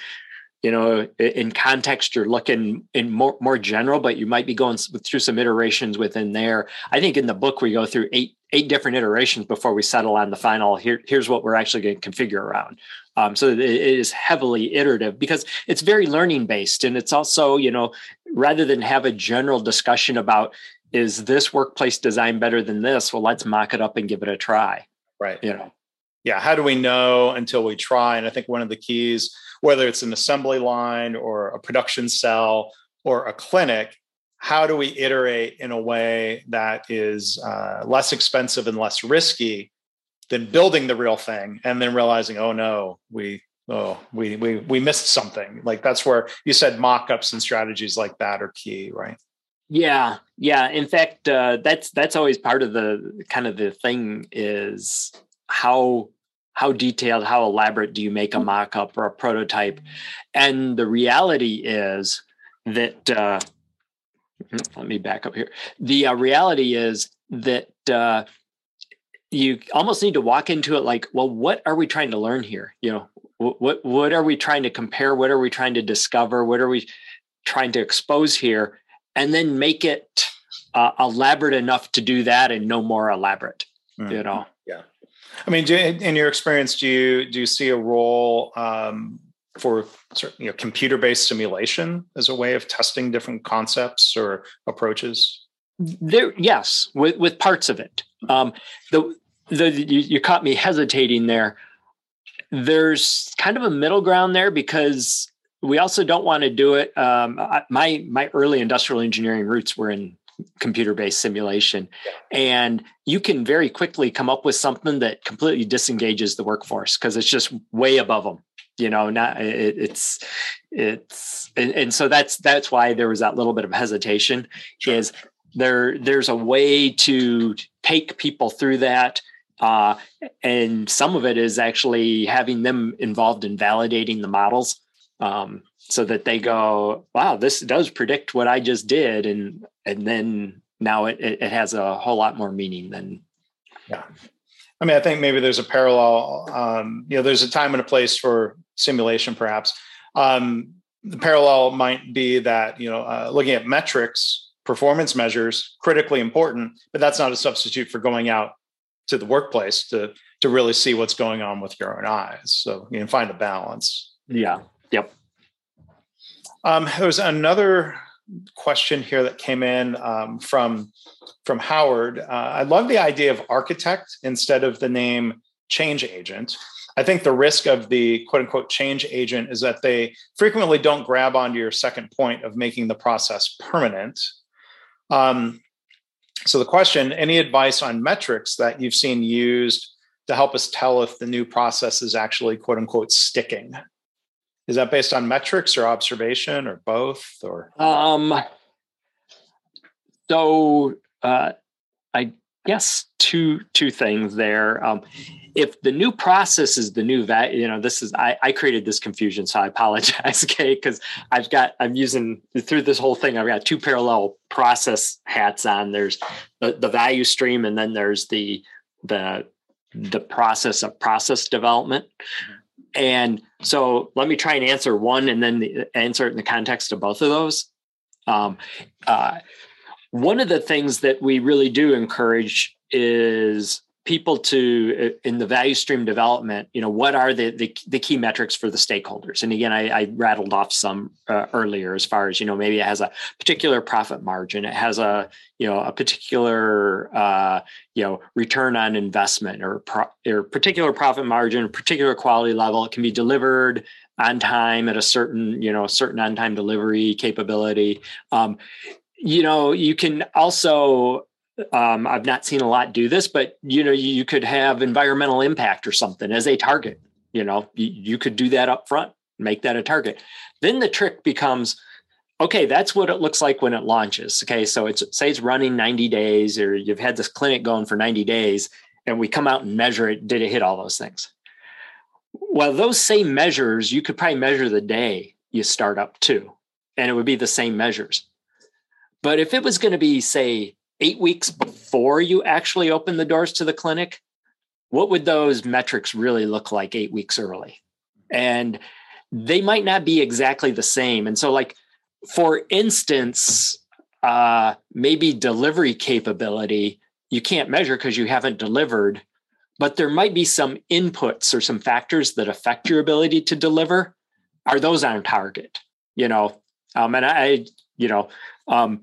you know in context you're looking in more more general, but you might be going through some iterations within there. I think in the book we go through eight eight different iterations before we settle on the final. Here, here's what we're actually going to configure around. Um, so it is heavily iterative because it's very learning based, and it's also you know rather than have a general discussion about is this workplace design better than this, well, let's mock it up and give it a try. Right. You know. Yeah. How do we know until we try? And I think one of the keys, whether it's an assembly line or a production cell or a clinic, how do we iterate in a way that is uh, less expensive and less risky than building the real thing and then realizing, oh no, we oh we we we missed something. Like that's where you said mock-ups and strategies like that are key, right? Yeah, yeah. In fact, uh, that's that's always part of the kind of the thing is how how detailed, how elaborate do you make a mock-up or a prototype? And the reality is that uh, let me back up here. The uh, reality is that uh, you almost need to walk into it like, well, what are we trying to learn here? You know, what, what are we trying to compare? What are we trying to discover? What are we trying to expose here? And then make it uh, elaborate enough to do that, and no more elaborate. Mm. You know. Yeah. I mean, do, in your experience, do you do you see a role um, for you know computer based simulation as a way of testing different concepts or approaches? there, yes, with with parts of it. Um, the the you, you caught me hesitating there. There's kind of a middle ground there because we also don't want to do it. Um, my my early industrial engineering roots were in computer based simulation, and you can very quickly come up with something that completely disengages the workforce because it's just way above them. You know, not it, it's it's and, and, so that's that's why there was that little bit of hesitation. Sure. Is there there's a way to take people through that uh, and some of it is actually having them involved in validating the models um, so that they go, wow, this does predict what I just did. And, and then now it, it has a whole lot more meaning than. Yeah. I mean, I think maybe there's a parallel, um, you know, there's a time and a place for simulation, perhaps. Um, the parallel might be that, you know, uh, looking at metrics, performance measures, critically important, but that's not a substitute for going out to the workplace to to really see what's going on with your own eyes. So you can find a balance. Yeah, Yep. Um, there was another question here that came in um, from from Howard. Uh, I love the idea of architect instead of the name change agent. I think the risk of the quote unquote change agent is that they frequently don't grab onto your second point of making the process permanent. Um, so, the question any advice on metrics that you've seen used to help us tell if the new process is actually quote unquote sticking? Is that based on metrics or observation or both or? Um, so uh, I guess two two things there. Um, if the new process is the new value, you know, this is I, I created this confusion, so I apologize, okay? Because I've got I'm using through this whole thing, I've got two parallel process hats on. There's the, the value stream, and then there's the the the process of process development. And so let me try and answer one and then answer it in the context of both of those. Um, uh, one of the things that we really do encourage is people to in the value stream development you know what are the the, the key metrics for the stakeholders? And again i, I rattled off some uh, earlier as far as you know maybe it has a particular profit margin. It has a you know a particular uh, you know return on investment or, pro, or particular profit margin particular quality level. It can be delivered on time at a certain you know a certain on time delivery capability. Um, you know you can also um, I've not seen a lot do this, but you know, you, could have environmental impact or something as a target. You know, you, you could do that up front, make that a target. Then the trick becomes, okay, that's what it looks like when it launches. Okay, so it's say it's running 90 days, or you've had this clinic going for 90 days, and we come out and measure it. Did it hit all those things? Well, those same measures, you could probably measure the day you start up too, and it would be the same measures. But if it was going to be, say, eight weeks before you actually open the doors to the clinic, what would those metrics really look like eight weeks early? And they might not be exactly the same. And so, like, for instance, uh, maybe delivery capability you can't measure because you haven't delivered, but there might be some inputs or some factors that affect your ability to deliver. Are those on target? You know, um, and I, you know, um,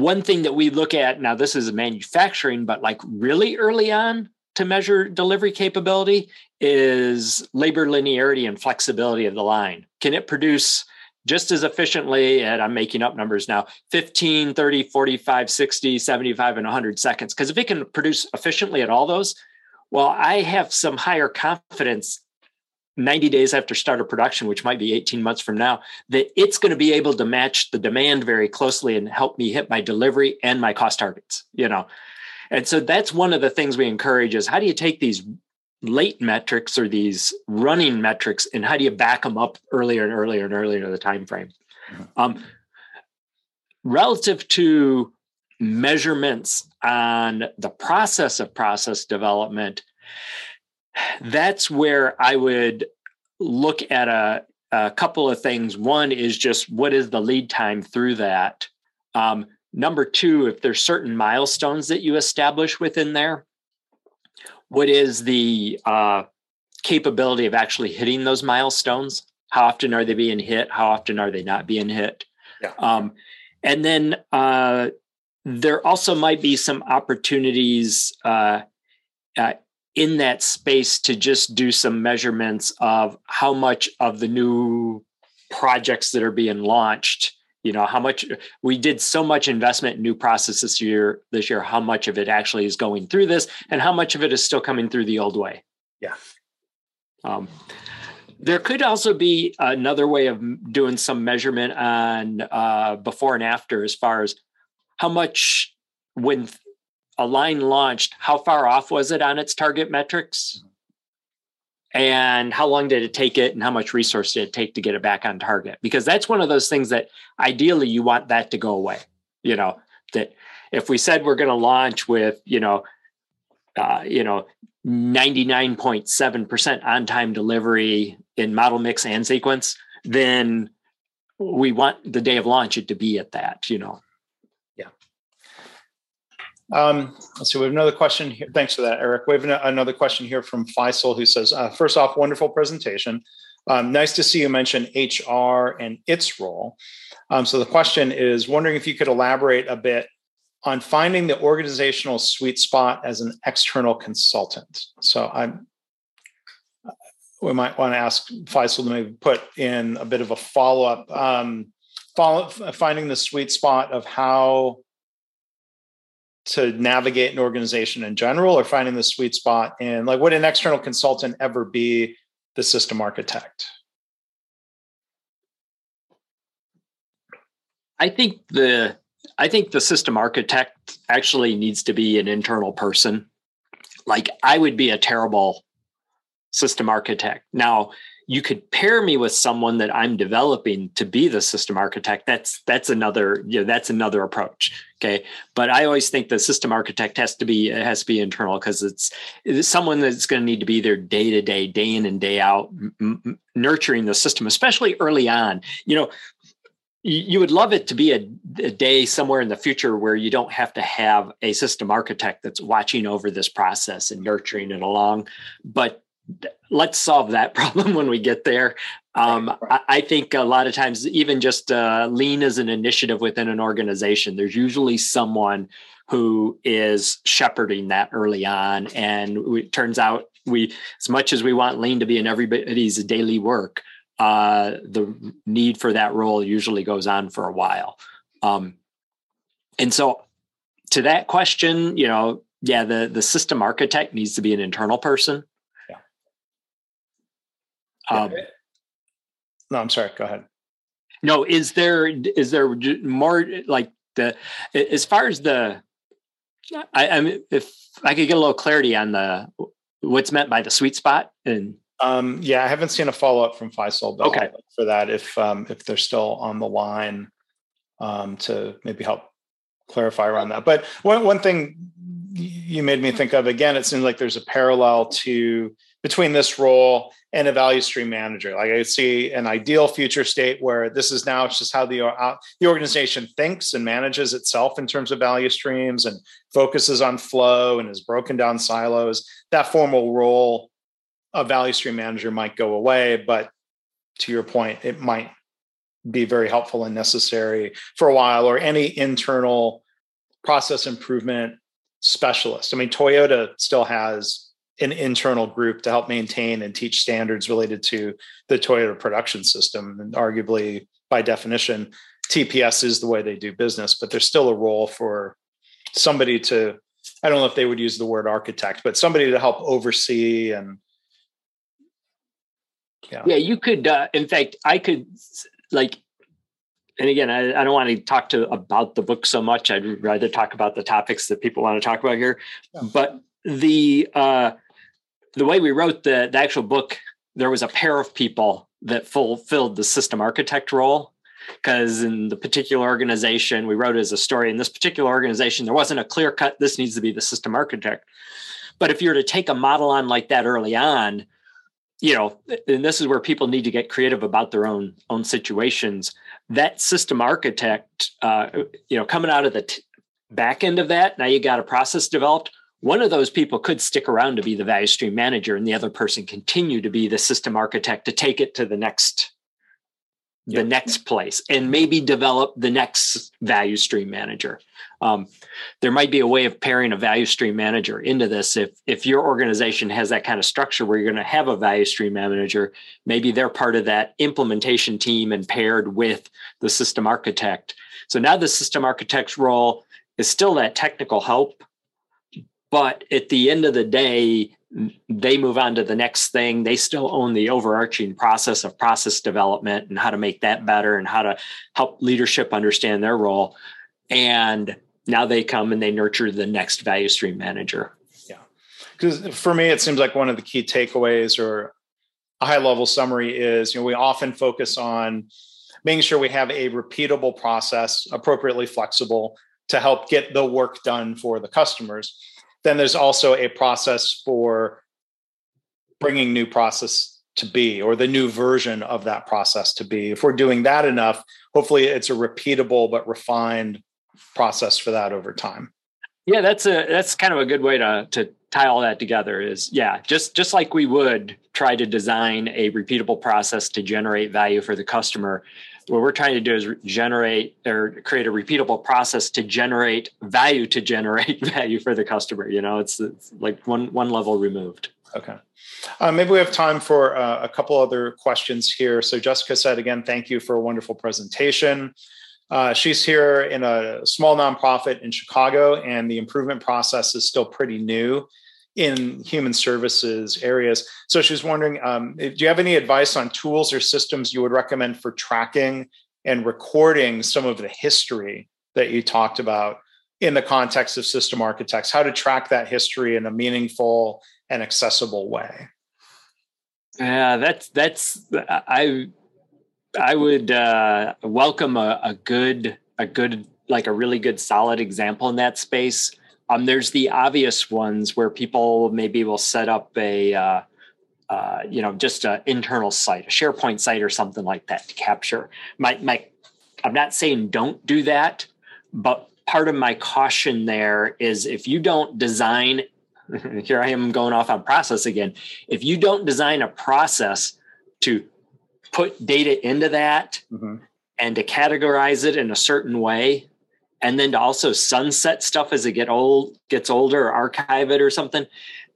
one thing that we look at now, this is manufacturing, but like really early on to measure delivery capability is labor linearity and flexibility of the line. Can it produce just as efficiently, and I'm making up numbers now 15, 30, 45, 60, 75, and 100 seconds? Because if it can produce efficiently at all those, well, I have some higher confidence 90 days after start of production, which might be 18 months from now, that it's going to be able to match the demand very closely and help me hit my delivery and my cost targets, you know. And so that's one of the things we encourage is how do you take these late metrics or these running metrics and how do you back them up earlier and earlier and earlier in the time frame? Mm-hmm. Um, relative to measurements on the process of process development, that's where I would look at a, a, couple of things. One is just what is the lead time through that? Um, number two, if there's certain milestones that you establish within there, what is the uh, capability of actually hitting those milestones? How often are they being hit? How often are they not being hit? Yeah. Um, and then uh, there also might be some opportunities uh, uh, in that space to just do some measurements of how much of the new projects that are being launched you know how much we did so much investment in new processes this year this year how much of it actually is going through this and how much of it is still coming through the old way. Yeah. Um, there could also be another way of doing some measurement on uh, before and after as far as how much when a line launched how far off was it on its target metrics? And how long did it take it and how much resource did it take to get it back on target? Because that's one of those things that ideally you want that to go away you know that if we said we're going to launch with you know uh, you know 99.7% on time delivery in model mix and sequence then we want the day of launch it to be at that you know um, let's see. We have another question here. Thanks for that, Eric. We have another question here from Faisal who says, uh, first off, wonderful presentation. Um, nice to see you mention HR and its role. Um, so the question is wondering if you could elaborate a bit on finding the organizational sweet spot as an external consultant. So I'm we might want to ask Faisal to maybe put in a bit of a follow up, um, follow, finding the sweet spot of how to navigate an organization in general or finding the sweet spot and like would an external consultant ever be the system architect? I think the i think the system architect actually needs to be an internal person. Like i would be a terrible system architect. Now you could pair me with someone that I'm developing to be the system architect. That's that's another you know that's another approach. Okay, but I always think the system architect has to be has to be internal because it's, it's someone that's going to need to be there day to day, day in and day out, m- nurturing the system, especially early on. You know, you would love it to be a, a, day somewhere in the future where you don't have to have a system architect that's watching over this process and nurturing it along but let's solve that problem when we get there. Um, I, I, think a lot of times, even just uh, lean as an initiative within an organization, there's usually someone who is shepherding that early on. And it turns out we, as much as we want lean to be in everybody's daily work, uh, the need for that role usually goes on for a while. Um, and so, to that question, you know, yeah, the the system architect needs to be an internal person um, no, I'm sorry. Go ahead. No, is there is there more like the as far as the I, I mean, if I could get a little clarity on the what's meant by the sweet spot and um, yeah, I haven't seen a follow up from Faisal, but okay. for that, if um, if they're still on the line, um, to maybe help clarify around that. But one one thing you made me think of again, it seems like there's a parallel to between this role and a value stream manager. Like I see an ideal future state where this is now it's just how the uh, the organization thinks and manages itself in terms of value streams and focuses on flow and is broken down silos. That formal role of value stream manager might go away, but to your point, it might be very helpful and necessary for a while or any internal process improvement specialist. I mean, Toyota still has an internal group to help maintain and teach standards related to the Toyota production system. And arguably, by definition, TPS is the way they do business, but there's still a role for somebody to, I don't know if they would use the word architect, but somebody to help oversee and. Yeah, yeah you could, uh, in fact, I could like and again, I, I, don't want to talk to about the book so much. I'd rather talk about the topics that people want to talk about here. Yeah. But the uh, the way we wrote the, the actual book, there was a pair of people that fulfilled the system architect role. Because in the particular organization, we wrote as a story. In this particular organization, there wasn't a clear cut, this needs to be the system architect. But if you were to take a model on like that early on, you know, and this is where people need to get creative about their own own situations. That system architect, uh, you know, coming out of the t- back end of that, now you got a process developed one of those people could stick around to be the value stream manager and the other person continue to be the system architect to take it to the next the yep. next place and maybe develop the next value stream manager. Um, there might be a way of pairing a value stream manager into this. If if your organization has that kind of structure where you're going to have a value stream manager, maybe they're part of that implementation team and paired with the system architect. So now the system architect's role is still that technical help, but at the end of the day, they move on to the next thing. They still own the overarching process of process development and how to make that better and how to help leadership understand their role. And now they come and they nurture the next value stream manager. Yeah. Because for me, it seems like one of the key takeaways or a high level summary is, you know, we often focus on making sure we have a repeatable process, appropriately flexible to help get the work done for the customers. Then there's also a process for bringing new process to be or the new version of that process to be. If we're doing that enough, hopefully it's a repeatable but refined process for that over time. Yeah, that's a that's kind of a good way to to tie all that together is yeah, just just like we would try to design a repeatable process to generate value for the customer, what we're trying to do is generate or create a repeatable process to generate value to generate value for the customer you know? It's, it's like one one level removed. Okay. Uh, maybe we have time for uh, a couple other questions here. So jessica said again thank you for a wonderful presentation. Uh, she's here in a small nonprofit in Chicago, and the improvement process is still pretty new in human services areas. So she's wondering um, do you have any advice on tools or systems you would recommend for tracking and recording some of the history that you talked about in the context of system architects? How to track that history in a meaningful and accessible way? Yeah, that's that's I I would uh, welcome a, a, good, a good, like a really good, solid example in that space. Um, there's the obvious ones where people maybe will set up a, uh, uh, you know, just an internal site, a SharePoint site or something like that to capture. My, my, I'm not saying don't do that, but part of my caution there is if you don't design, here I am going off on process again. If you don't design a process to put data into that mm-hmm. and to categorize it in a certain way and then to also sunset stuff as it get old gets older or archive it or something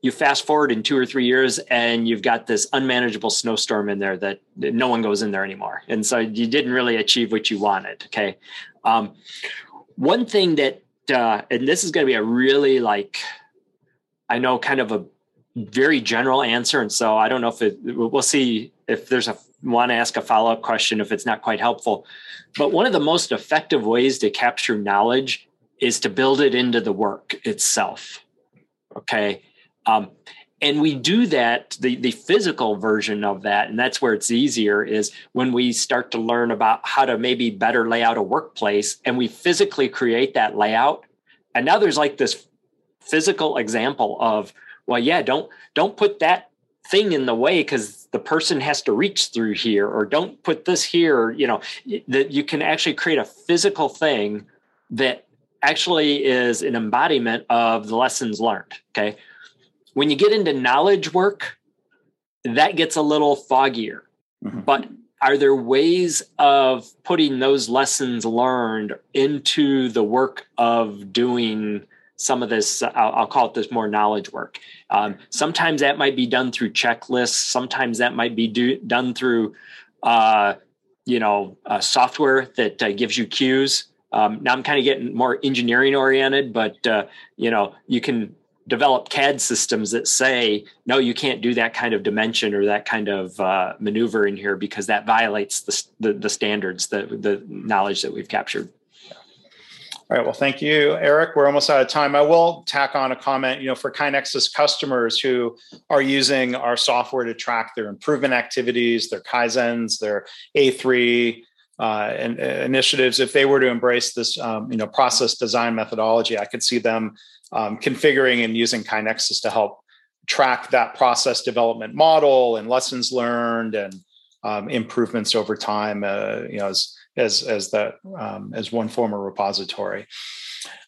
you fast forward in two or three years and you've got this unmanageable snowstorm in there that no one goes in there anymore. And so you didn't really achieve what you wanted okay? Um, one thing that uh, and this is going to be a really like i know kind of a very general answer and so i don't know if it we'll see if there's a want to ask a follow up question if it's not quite helpful. But one of the most effective ways to capture knowledge is to build it into the work itself. Okay. Um, and we do that, the, the physical version of that, and that's where it's easier, is when we start to learn about how to maybe better lay out a workplace and we physically create that layout. And now there's like this physical example of, well, yeah, don't don't put that thing in the way because the person has to reach through here or don't put this here you know that you can actually create a physical thing that actually is an embodiment of the lessons learned okay when you get into knowledge work that gets a little foggier mm-hmm. but are there ways of putting those lessons learned into the work of doing some of this I'll, call it this more knowledge work. Um, sometimes that might be done through checklists. Sometimes that might be do, done through uh, you know software that uh, gives you cues. Um, now i'm kind of getting more engineering oriented but uh, you know you can develop cad systems that say no you can't do that kind of dimension or that kind of uh, maneuver in here because that violates the, the, the standards the, the knowledge that we've captured all right. Well, thank you, Eric. We're almost out of time. I will tack on a comment, you know, for KaiNexus customers who are using our software to track their improvement activities, their Kaizens, their A3 uh, and, uh, initiatives. If they were to embrace this, um, you know, process design methodology, I could see them um, configuring and using KaiNexus to help track that process development model and lessons learned and um, improvements over time. Uh, you know, as as as that um, as one former repository.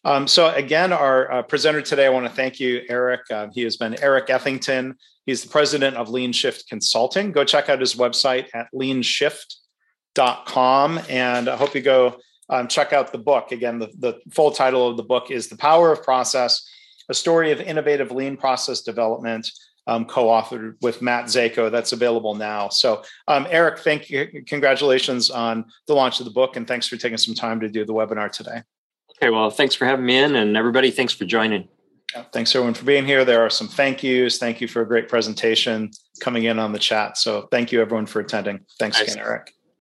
Um, so again, our uh, presenter today, I want to thank you, Eric. Uh, he has been Eric Ethington. He's the president of Lean Shift Consulting. Go check out his website at leanshift com. And I hope you go um, check out the book. Again, the, the full title of the book is The Power of Process A Story of Innovative Lean Process Development, um, co authored with Matt Zayko. That's available now. So, um, Eric, thank you. Congratulations on the launch of the book. And thanks for taking some time to do the webinar today. Okay, well, thanks for having me in. And everybody, thanks for joining. Yeah, thanks everyone for being here. There are some thank yous. Thank you for a great presentation coming in on the chat. So thank you everyone for attending. Thanks nice. again, Eric.